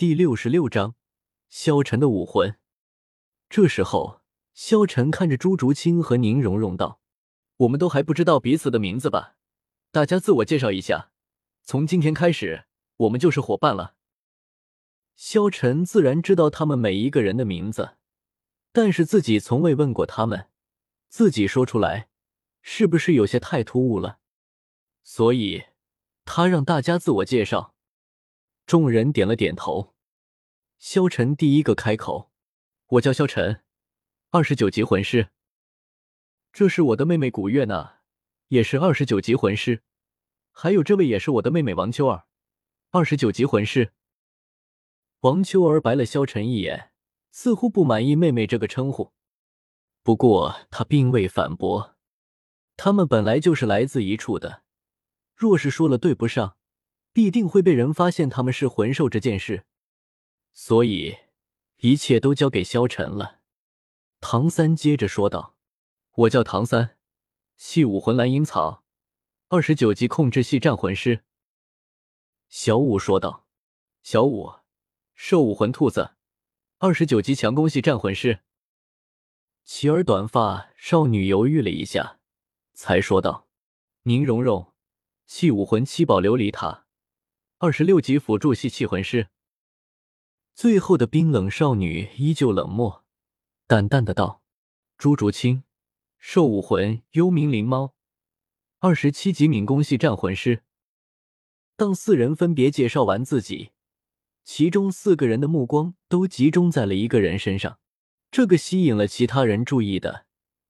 第六十六章，萧晨的武魂。这时候，萧晨看着朱竹清和宁荣荣道：“我们都还不知道彼此的名字吧？大家自我介绍一下。从今天开始，我们就是伙伴了。”萧晨自然知道他们每一个人的名字，但是自己从未问过他们，自己说出来，是不是有些太突兀了？所以，他让大家自我介绍。众人点了点头。萧晨第一个开口：“我叫萧晨，二十九级魂师。这是我的妹妹古月娜，也是二十九级魂师。还有这位也是我的妹妹王秋儿，二十九级魂师。”王秋儿白了萧晨一眼，似乎不满意妹妹这个称呼。不过她并未反驳，他们本来就是来自一处的，若是说了对不上。必定会被人发现他们是魂兽这件事，所以一切都交给萧晨了。唐三接着说道：“我叫唐三，系武魂蓝银草，二十九级控制系战魂师。”小五说道：“小五，兽武魂兔子，二十九级强攻系战魂师。”齐儿短发少女犹豫了一下，才说道：“宁荣荣，系武魂七宝琉璃塔。”二十六级辅助系气魂师，最后的冰冷少女依旧冷漠，淡淡的道：“朱竹清，兽武魂幽冥灵猫，二十七级敏攻系战魂师。”当四人分别介绍完自己，其中四个人的目光都集中在了一个人身上。这个吸引了其他人注意的，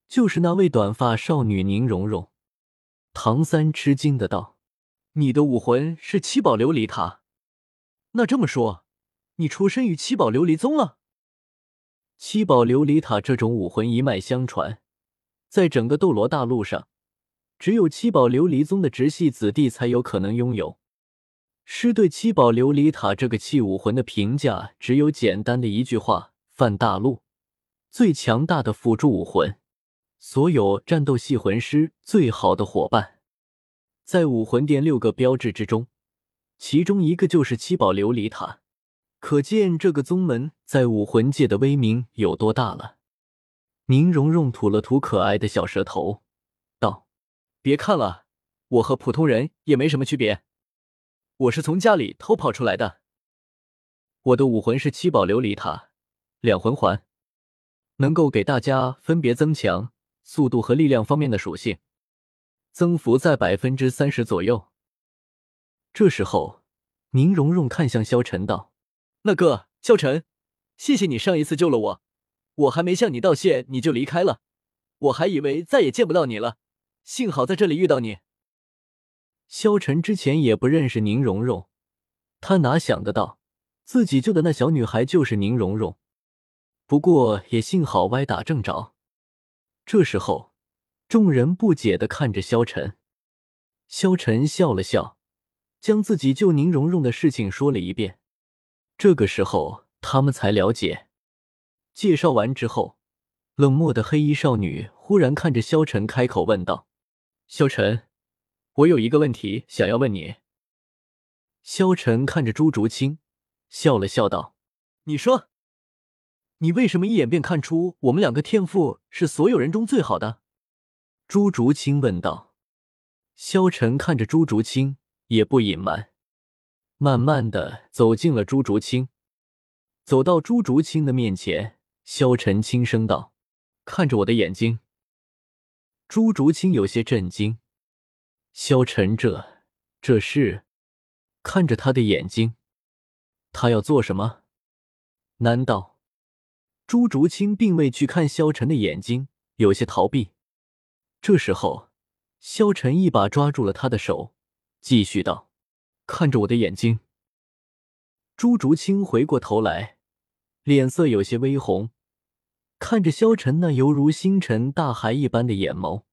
就是那位短发少女宁荣荣。唐三吃惊的道。你的武魂是七宝琉璃塔，那这么说，你出身于七宝琉璃宗了？七宝琉璃塔这种武魂一脉相传，在整个斗罗大陆上，只有七宝琉璃宗的直系子弟才有可能拥有。师对七宝琉璃塔这个器武魂的评价，只有简单的一句话：泛大陆最强大的辅助武魂，所有战斗系魂师最好的伙伴。在武魂殿六个标志之中，其中一个就是七宝琉璃塔，可见这个宗门在武魂界的威名有多大了。宁荣荣吐了吐可爱的小舌头，道：“别看了，我和普通人也没什么区别，我是从家里偷跑出来的。我的武魂是七宝琉璃塔两魂环，能够给大家分别增强速度和力量方面的属性。”增幅在百分之三十左右。这时候，宁荣荣看向萧晨道：“那个萧晨，谢谢你上一次救了我，我还没向你道谢你就离开了，我还以为再也见不到你了。幸好在这里遇到你。”萧晨之前也不认识宁荣荣，他哪想得到自己救的那小女孩就是宁荣荣。不过也幸好歪打正着。这时候。众人不解的看着萧晨，萧晨笑了笑，将自己救宁荣荣的事情说了一遍。这个时候，他们才了解。介绍完之后，冷漠的黑衣少女忽然看着萧晨，开口问道：“萧晨，我有一个问题想要问你。”萧晨看着朱竹清，笑了笑道：“你说，你为什么一眼便看出我们两个天赋是所有人中最好的？”朱竹清问道：“萧晨看着朱竹清，也不隐瞒，慢慢的走进了朱竹清，走到朱竹清的面前，萧晨轻声道：‘看着我的眼睛。’朱竹清有些震惊，萧晨这这是看着他的眼睛，他要做什么？难道？朱竹清并未去看萧晨的眼睛，有些逃避。”这时候，萧晨一把抓住了他的手，继续道：“看着我的眼睛。”朱竹清回过头来，脸色有些微红，看着萧晨那犹如星辰大海一般的眼眸。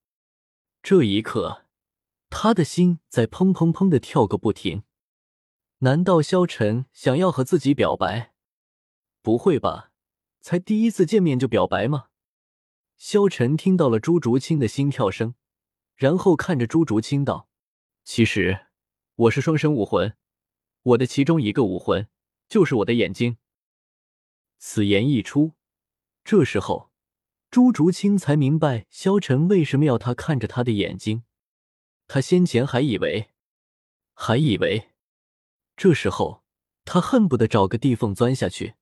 这一刻，他的心在砰砰砰的跳个不停。难道萧晨想要和自己表白？不会吧，才第一次见面就表白吗？萧晨听到了朱竹清的心跳声，然后看着朱竹清道：“其实我是双生武魂，我的其中一个武魂就是我的眼睛。此言一出，这时候朱竹清才明白萧晨为什么要他看着他的眼睛。他先前还以为，还以为，这时候他恨不得找个地缝钻下去，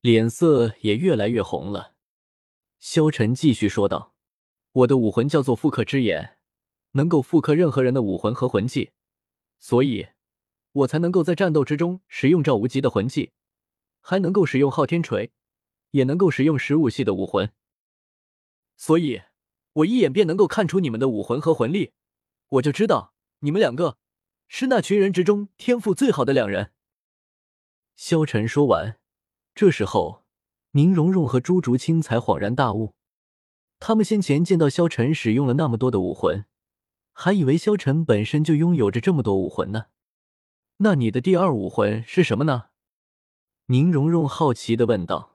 脸色也越来越红了。萧晨继续说道：“我的武魂叫做复刻之眼，能够复刻任何人的武魂和魂技，所以，我才能够在战斗之中使用赵无极的魂技，还能够使用昊天锤，也能够使用十五系的武魂。所以，我一眼便能够看出你们的武魂和魂力。”我就知道你们两个是那群人之中天赋最好的两人。萧晨说完，这时候宁荣荣和朱竹清才恍然大悟。他们先前见到萧晨使用了那么多的武魂，还以为萧晨本身就拥有着这么多武魂呢。那你的第二武魂是什么呢？宁荣荣好奇的问道。